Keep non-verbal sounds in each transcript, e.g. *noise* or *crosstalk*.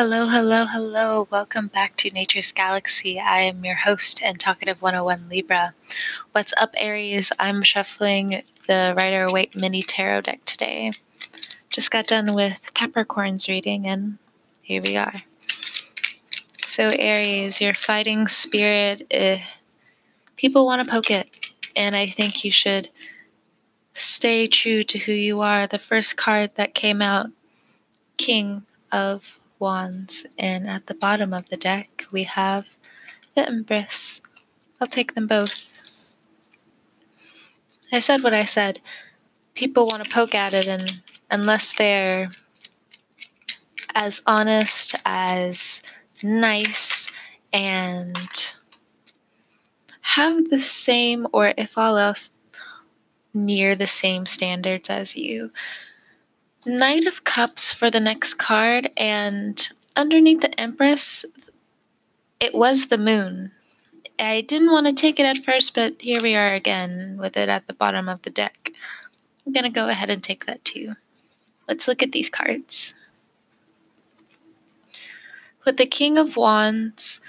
Hello, hello, hello. Welcome back to Nature's Galaxy. I am your host and Talkative 101 Libra. What's up, Aries? I'm shuffling the Rider Waite Mini Tarot deck today. Just got done with Capricorn's reading, and here we are. So, Aries, your fighting spirit, eh, people want to poke it, and I think you should stay true to who you are. The first card that came out, King of Wands, and at the bottom of the deck we have the Empress. I'll take them both. I said what I said. People want to poke at it, and unless they're as honest, as nice, and have the same, or if all else, near the same standards as you, Knight of Cups for the next card, and underneath the Empress, it was the moon. I didn't want to take it at first, but here we are again with it at the bottom of the deck. I'm going to go ahead and take that too. Let's look at these cards. With the King of Wands,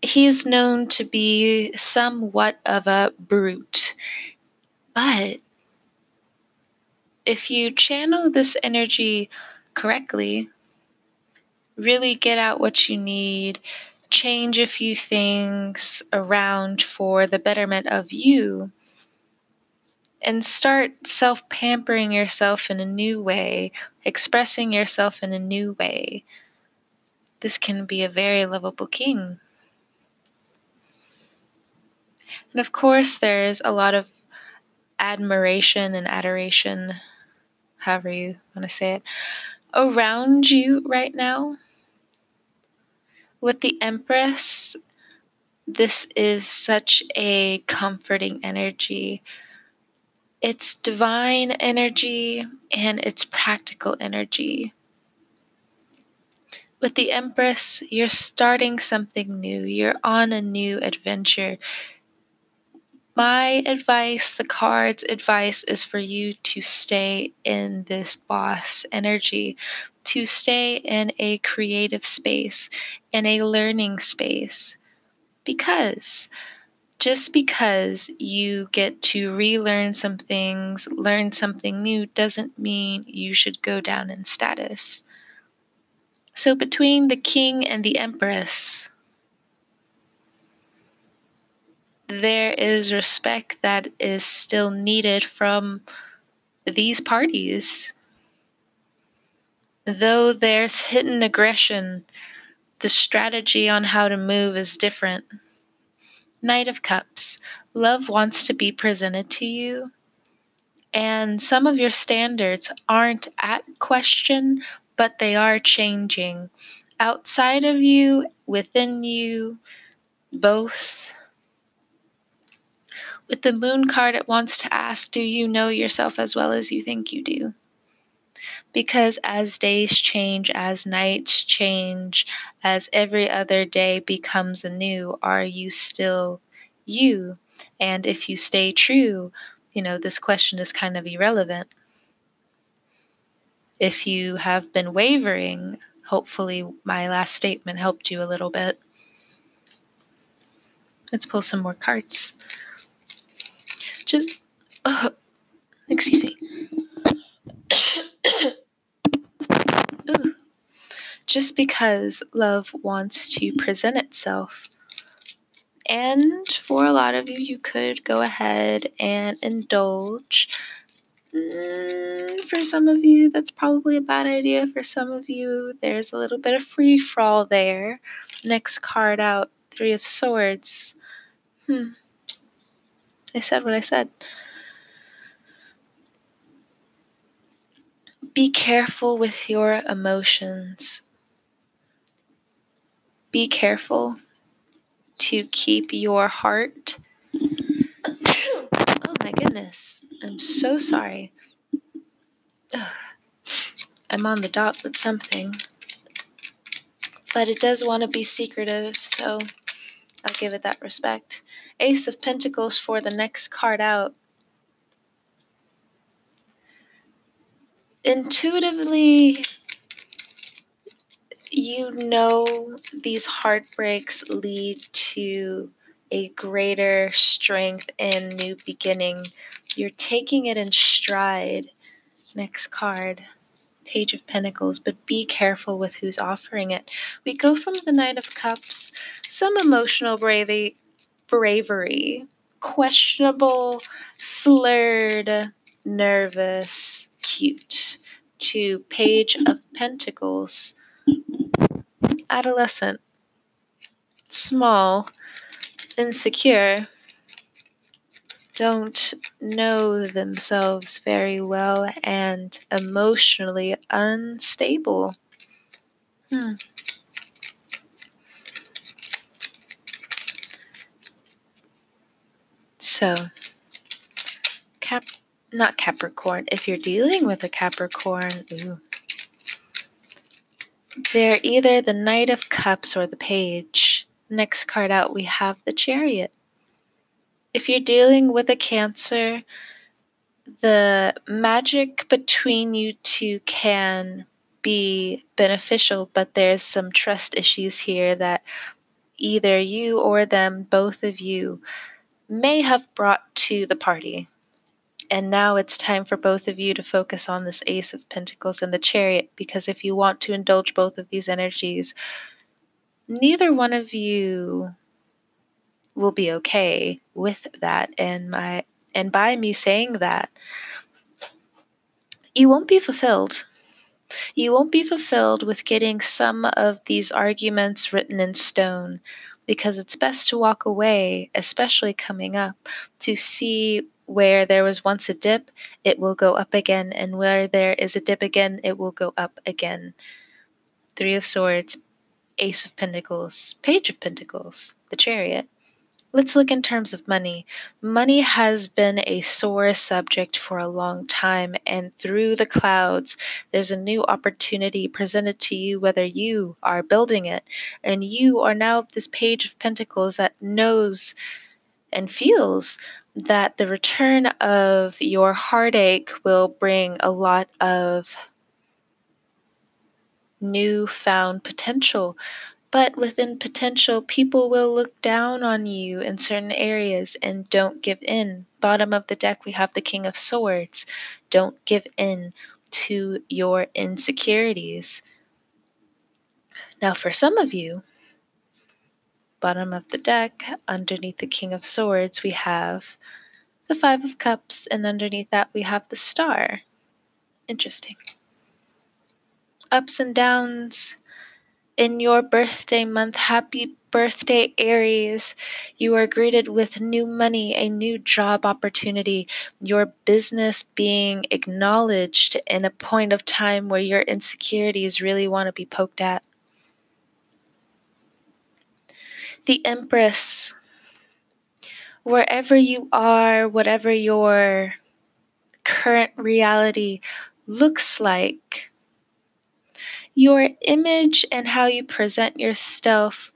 he's known to be somewhat of a brute, but if you channel this energy correctly, really get out what you need, change a few things around for the betterment of you, and start self pampering yourself in a new way, expressing yourself in a new way, this can be a very lovable king. And of course, there's a lot of admiration and adoration however you want to say it, around you right now. With the Empress, this is such a comforting energy. It's divine energy and it's practical energy. With the Empress, you're starting something new. You're on a new adventure. My advice, the card's advice, is for you to stay in this boss energy, to stay in a creative space, in a learning space. Because just because you get to relearn some things, learn something new, doesn't mean you should go down in status. So, between the king and the empress, there is respect that is still needed from these parties. Though there's hidden aggression, the strategy on how to move is different. Knight of Cups, love wants to be presented to you, and some of your standards aren't at question, but they are changing. Outside of you, within you, both with the moon card, it wants to ask Do you know yourself as well as you think you do? Because as days change, as nights change, as every other day becomes anew, are you still you? And if you stay true, you know, this question is kind of irrelevant. If you have been wavering, hopefully my last statement helped you a little bit. Let's pull some more cards just uh, excuse me. Ooh. just because love wants to present itself. And for a lot of you you could go ahead and indulge. Mm, for some of you that's probably a bad idea. For some of you there's a little bit of free for all there. Next card out three of swords. Hmm I said what I said. Be careful with your emotions. Be careful to keep your heart. oh my goodness. I'm so sorry. Ugh. *sighs* I'm on the dot with something. But it does want to be secretive, so I'll give it that respect. Ace of Pentacles for the next card out. Intuitively, you know these heartbreaks lead to a greater strength and new beginning. You're taking it in stride. Next card. Page of Pentacles, but be careful with who's offering it. We go from the Knight of Cups, some emotional bravery, bravery questionable, slurred, nervous, cute, to Page of Pentacles, adolescent, small, insecure, don't know themselves very well, and emotionally unstable. Hmm. So, Cap, not Capricorn. If you're dealing with a Capricorn, ooh, they're either the Knight of Cups or the Page. Next card out, we have the Chariot. If you're dealing with a Cancer, the magic between you two can be beneficial, but there's some trust issues here that either you or them, both of you, may have brought to the party. And now it's time for both of you to focus on this Ace of Pentacles and the Chariot, because if you want to indulge both of these energies, neither one of you will be okay with that. And my and by me saying that, you won't be fulfilled. You won't be fulfilled with getting some of these arguments written in stone because it's best to walk away, especially coming up, to see where there was once a dip, it will go up again, and where there is a dip again, it will go up again. Three of Swords, Ace of Pentacles, Page of Pentacles, the Chariot. Let's look in terms of money. Money has been a sore subject for a long time, and through the clouds, there's a new opportunity presented to you, whether you are building it, and you are now this page of pentacles that knows and feels that the return of your heartache will bring a lot of newfound potential but within potential, people will look down on you in certain areas and don't give in. Bottom of the deck, we have the King of Swords. Don't give in to your insecurities. Now, for some of you, bottom of the deck, underneath the King of Swords, we have the Five of Cups, and underneath that, we have the Star. Interesting. Ups and downs in your birthday month. Happy birthday, Aries. You are greeted with new money, a new job opportunity, your business being acknowledged in a point of time where your insecurities really want to be poked at. The Empress. Wherever you are, whatever your current reality looks like, your image and how you present yourself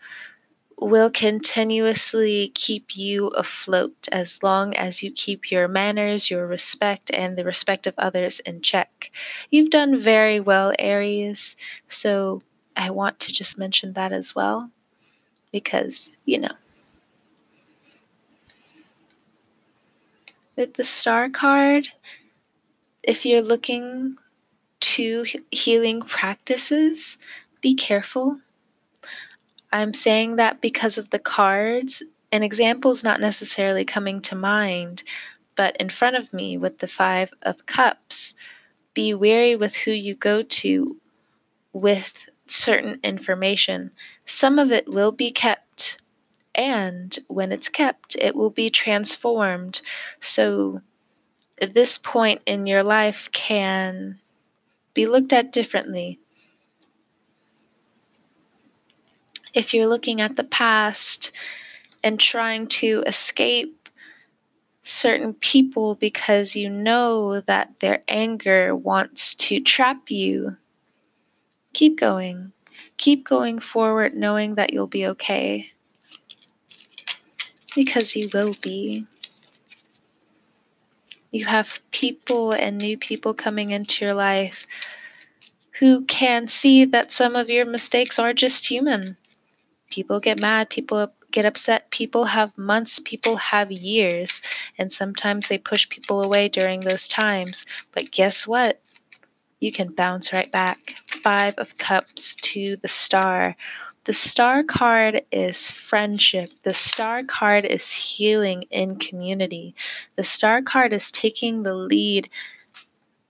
will continuously keep you afloat as long as you keep your manners, your respect, and the respect of others in check. You've done very well, Aries, so I want to just mention that as well because, you know. With the star card, if you're looking to healing practices, be careful. I'm saying that because of the cards. An example is not necessarily coming to mind, but in front of me with the Five of Cups, be wary with who you go to with certain information. Some of it will be kept, and when it's kept, it will be transformed. So, this point in your life can be looked at differently. If you're looking at the past and trying to escape certain people because you know that their anger wants to trap you, keep going. Keep going forward knowing that you'll be okay. Because you will be. You have people and new people coming into your life who can see that some of your mistakes are just human. People get mad, people get upset, people have months, people have years, and sometimes they push people away during those times. But guess what? You can bounce right back. Five of Cups to the Star. The Star card is friendship. The Star card is healing in community. The Star card is taking the lead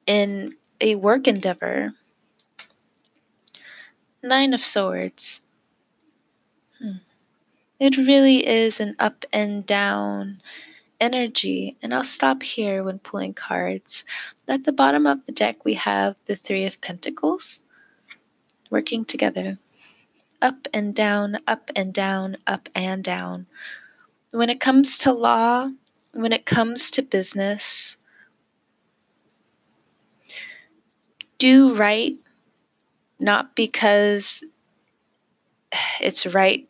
in a work endeavor. Nine of Swords. Hmm. It really is an up and down energy. And I'll stop here when pulling cards. At the bottom of the deck, we have the Three of Pentacles working together. Up and down, up and down, up and down. When it comes to law, when it comes to business, do right not because it's right,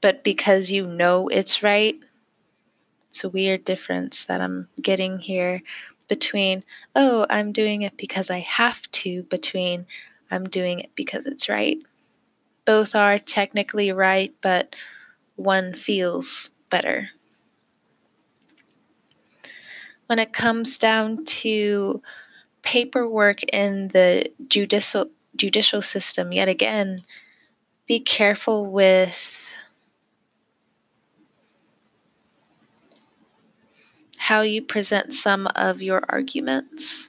but because you know it's right. It's a weird difference that I'm getting here between, oh, I'm doing it because I have to, between I'm doing it because it's right. Both are technically right, but one feels better. When it comes down to paperwork in the judicial judicial system, yet again, be careful with how you present some of your arguments.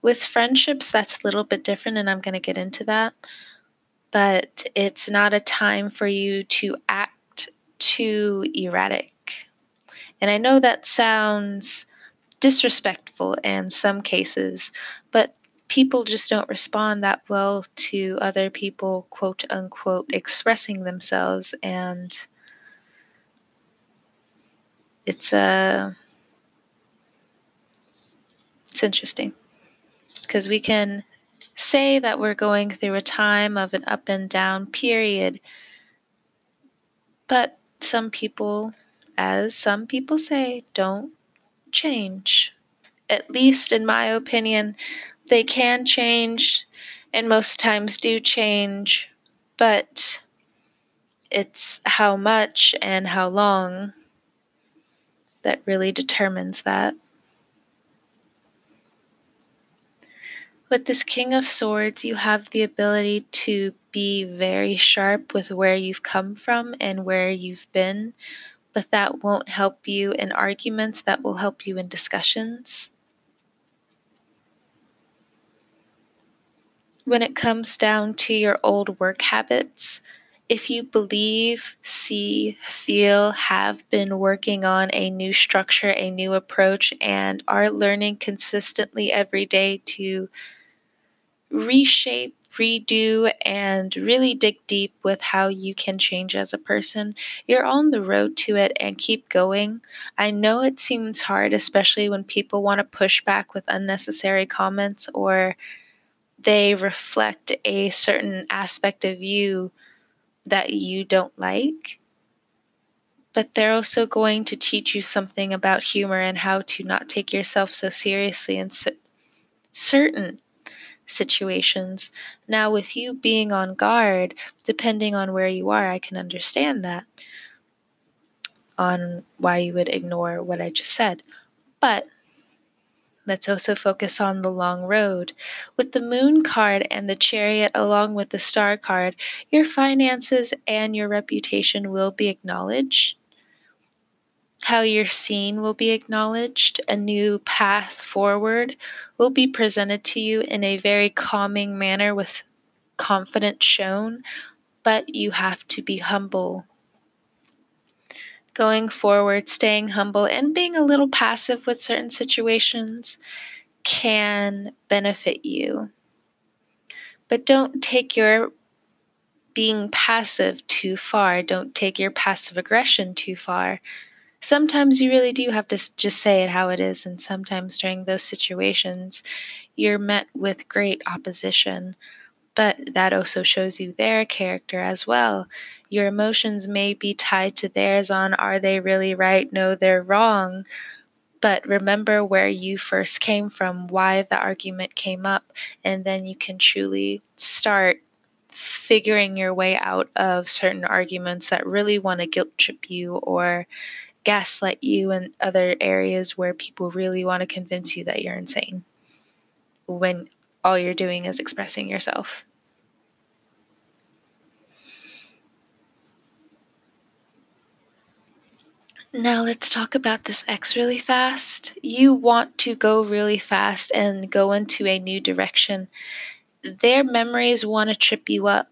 With friendships, that's a little bit different, and I'm going to get into that. But it's not a time for you to act too erratic. And I know that sounds disrespectful in some cases, but people just don't respond that well to other people, quote unquote, expressing themselves. And it's a. Uh, it's interesting because we can say that we're going through a time of an up and down period, but some people, as some people say, don't change. At least in my opinion, they can change and most times do change, but it's how much and how long that really determines that. With this King of Swords, you have the ability to be very sharp with where you've come from and where you've been, but that won't help you in arguments, that will help you in discussions. When it comes down to your old work habits, if you believe, see, feel, have been working on a new structure, a new approach, and are learning consistently every day to reshape, redo, and really dig deep with how you can change as a person, you're on the road to it and keep going. I know it seems hard, especially when people want to push back with unnecessary comments or they reflect a certain aspect of you that you don't like. But they're also going to teach you something about humor and how to not take yourself so seriously in certain situations. Now, with you being on guard, depending on where you are, I can understand that on why you would ignore what I just said. But let's also focus on the long road. With the moon card and the chariot, along with the star card, your finances and your reputation will be acknowledged how you're seen will be acknowledged. A new path forward will be presented to you in a very calming manner with confidence shown, but you have to be humble. Going forward, staying humble and being a little passive with certain situations can benefit you. But don't take your being passive too far. Don't take your passive aggression too far sometimes you really do have to just say it how it is, and sometimes during those situations, you're met with great opposition. But that also shows you their character as well. Your emotions may be tied to theirs on are they really right? No, they're wrong. but remember where you first came from, why the argument came up, and then you can truly start figuring your way out of certain arguments that really want to guilt trip you or gaslight you in other areas where people really want to convince you that you're insane when all you're doing is expressing yourself. Now let's talk about this ex really fast. You want to go really fast and go into a new direction. Their memories want to trip you up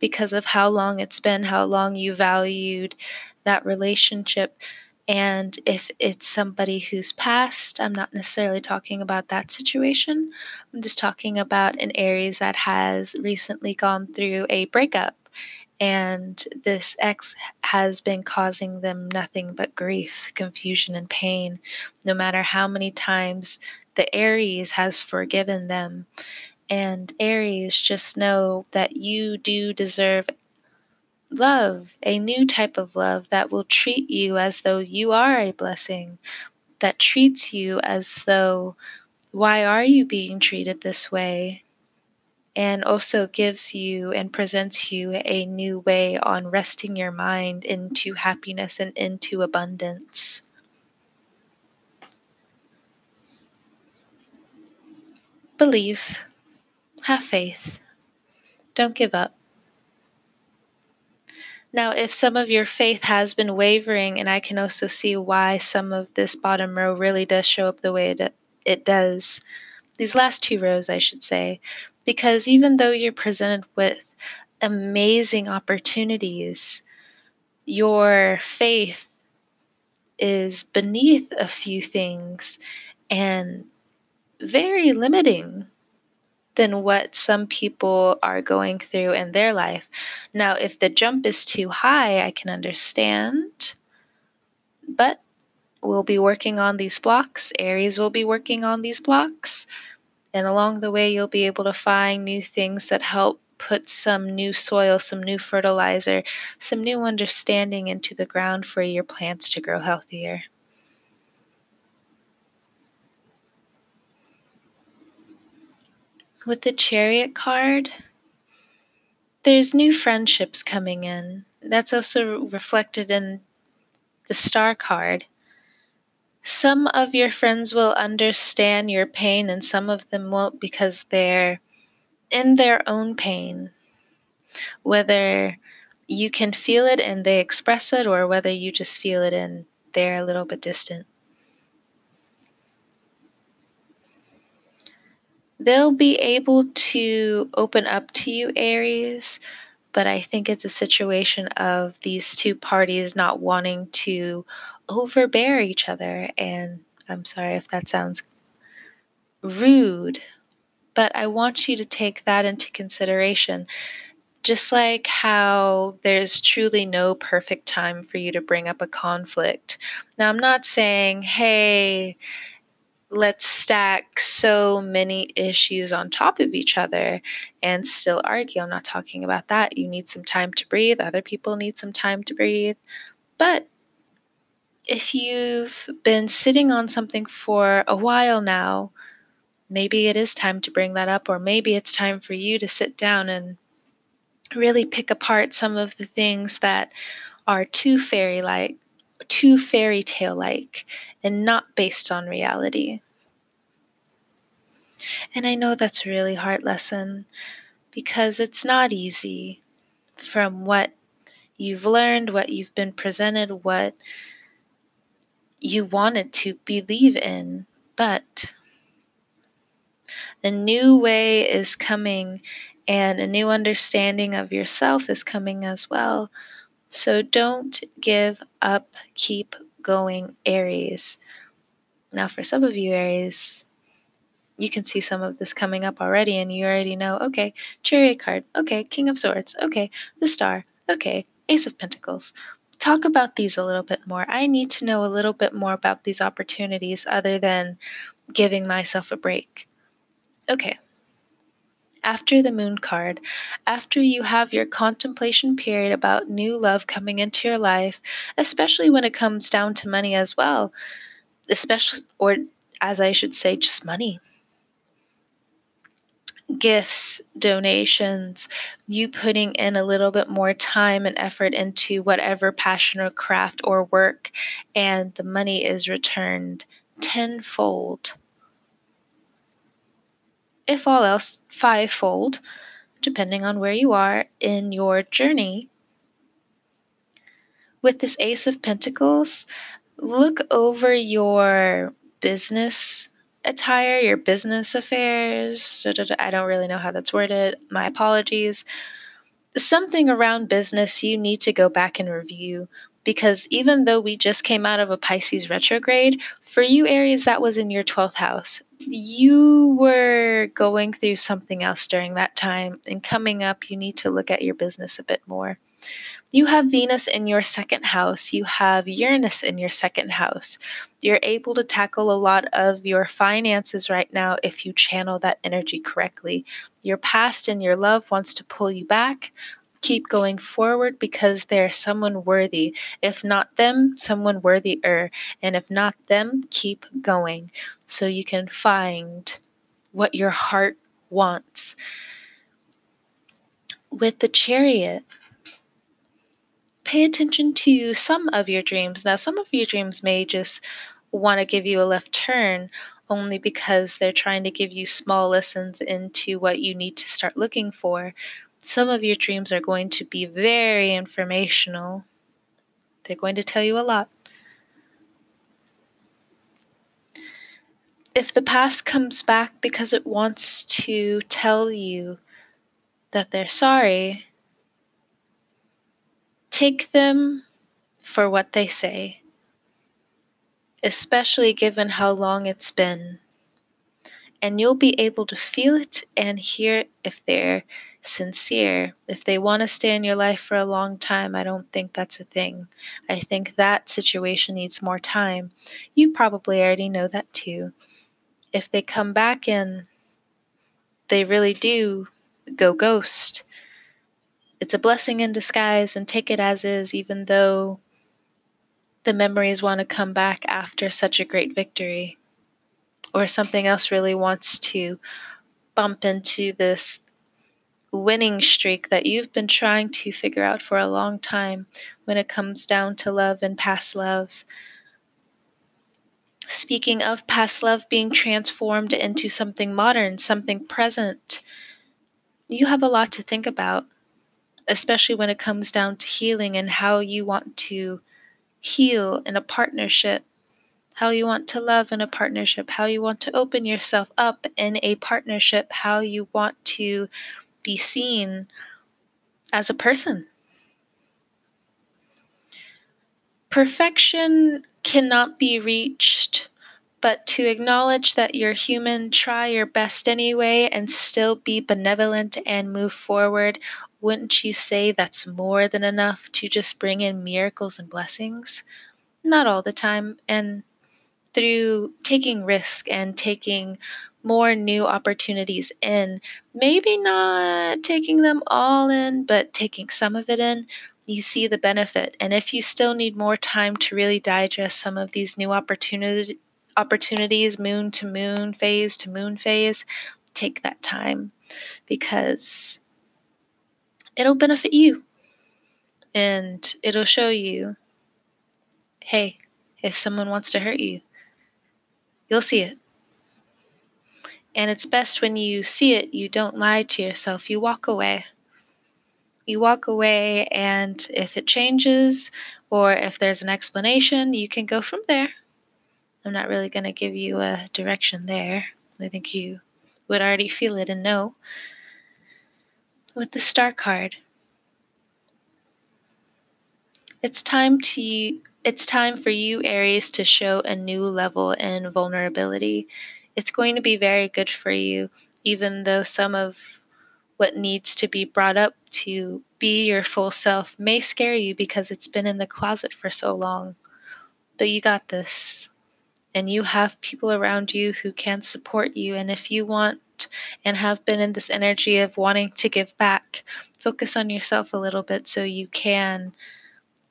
because of how long it's been, how long you valued that relationship. And if it's somebody who's passed, I'm not necessarily talking about that situation. I'm just talking about an Aries that has recently gone through a breakup and this ex has been causing them nothing but grief, confusion, and pain, no matter how many times the Aries has forgiven them. And Aries, just know that you do deserve love, a new type of love that will treat you as though you are a blessing, that treats you as though, why are you being treated this way? and also gives you and presents you a new way on resting your mind into happiness and into abundance. Believe, have faith, don't give up. Now, if some of your faith has been wavering, and I can also see why some of this bottom row really does show up the way it, it does, these last two rows, I should say, because even though you're presented with amazing opportunities, your faith is beneath a few things and very limiting than what some people are going through in their life. Now, if the jump is too high, I can understand, but we'll be working on these blocks. Aries will be working on these blocks. And along the way, you'll be able to find new things that help put some new soil, some new fertilizer, some new understanding into the ground for your plants to grow healthier. With the chariot card, there's new friendships coming in. That's also reflected in the star card. Some of your friends will understand your pain, and some of them won't because they're in their own pain. Whether you can feel it and they express it, or whether you just feel it and they're a little bit distant. They'll be able to open up to you, Aries, but I think it's a situation of these two parties not wanting to overbear each other. And I'm sorry if that sounds rude, but I want you to take that into consideration. Just like how there's truly no perfect time for you to bring up a conflict. Now, I'm not saying, hey, let's stack so many issues on top of each other and still argue. I'm not talking about that. You need some time to breathe. Other people need some time to breathe. But if you've been sitting on something for a while now, maybe it is time to bring that up, or maybe it's time for you to sit down and really pick apart some of the things that are too fairy like too fairy tale like and not based on reality. And I know that's a really hard lesson because it's not easy from what you've learned, what you've been presented, what you wanted to believe in. But a new way is coming and a new understanding of yourself is coming as well. So don't give up, keep going, Aries. Now, for some of you, Aries, you can see some of this coming up already, and you already know okay, Chariot card, okay, King of Swords, okay, the Star, okay, Ace of Pentacles. Talk about these a little bit more. I need to know a little bit more about these opportunities other than giving myself a break. Okay, after the moon card, after you have your contemplation period about new love coming into your life, especially when it comes down to money as well, especially, or as I should say, just money. Gifts, donations, you putting in a little bit more time and effort into whatever passion or craft or work, and the money is returned tenfold. If all else, fivefold, depending on where you are in your journey. With this Ace of Pentacles, look over your business attire, your business affairs. I don't really know how that's worded. My apologies. Something around business you need to go back and review because even though we just came out of a Pisces retrograde, for you Aries, that was in your 12th house. You were going through something else during that time, and coming up, you need to look at your business a bit more. You have Venus in your second house, you have Uranus in your second house. You're able to tackle a lot of your finances right now if you channel that energy correctly. Your past and your love wants to pull you back. Keep going forward because there's someone worthy. If not them, someone worthier. And if not them, keep going so you can find what your heart wants. With the chariot, pay attention to some of your dreams. Now, some of your dreams may just want to give you a left turn only because they're trying to give you small lessons into what you need to start looking for. Some of your dreams are going to be very informational, they're going to tell you a lot. If the past comes back because it wants to tell you that they're sorry, Take them for what they say, especially given how long it's been. And you'll be able to feel it and hear it if they're sincere. If they want to stay in your life for a long time, I don't think that's a thing. I think that situation needs more time. You probably already know that too. If they come back and they really do go ghost, it's a blessing in disguise and take it as is, even though the memories want to come back after such a great victory. Or something else really wants to bump into this winning streak that you've been trying to figure out for a long time when it comes down to love and past love. Speaking of past love being transformed into something modern, something present, you have a lot to think about especially when it comes down to healing and how you want to heal in a partnership, how you want to love in a partnership, how you want to open yourself up in a partnership, how you want to be seen as a person. Perfection cannot be reached but to acknowledge that you're human, try your best anyway, and still be benevolent and move forward, wouldn't you say that's more than enough to just bring in miracles and blessings? Not all the time, and through taking risk and taking more new opportunities in, maybe not taking them all in, but taking some of it in, you see the benefit. And if you still need more time to really digest some of these new opportunities opportunities, moon to moon phase to moon phase, take that time because it'll benefit you and it'll show you hey, if someone wants to hurt you, you'll see it. And it's best when you see it, you don't lie to yourself, you walk away. You walk away, and if it changes or if there's an explanation, you can go from there. I'm not really going to give you a direction there. I think you would already feel it and know. With the star card, it's time to it's time for you Aries to show a new level in vulnerability. It's going to be very good for you even though some of what needs to be brought up to be your full self may scare you because it's been in the closet for so long. But you got this and you have people around you who can support you. And if you want and have been in this energy of wanting to give back, focus on yourself a little bit so you can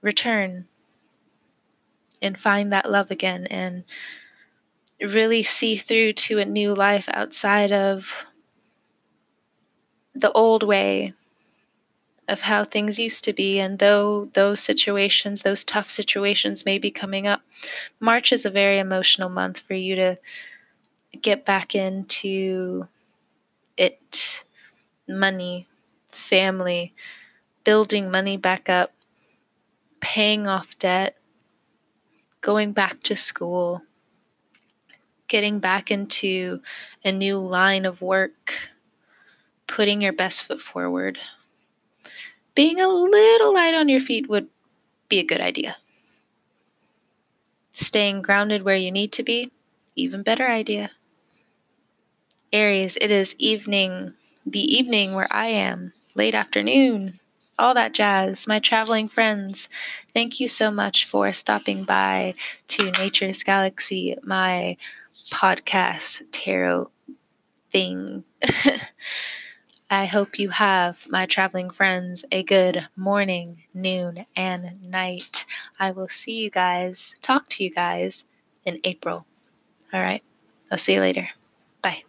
return and find that love again and really see through to a new life outside of the old way of how things used to be. And though those situations, those tough situations may be coming up, March is a very emotional month for you to get back into it money, family, building money back up, paying off debt, going back to school, getting back into a new line of work, putting your best foot forward. Being a little light on your feet would be a good idea. Staying grounded where you need to be, even better idea. Aries, it is evening, the evening where I am, late afternoon, all that jazz. My traveling friends, thank you so much for stopping by to Nature's Galaxy, my podcast tarot thing. *laughs* I hope you have, my traveling friends, a good morning, noon, and night. I will see you guys, talk to you guys in April. All right. I'll see you later. Bye.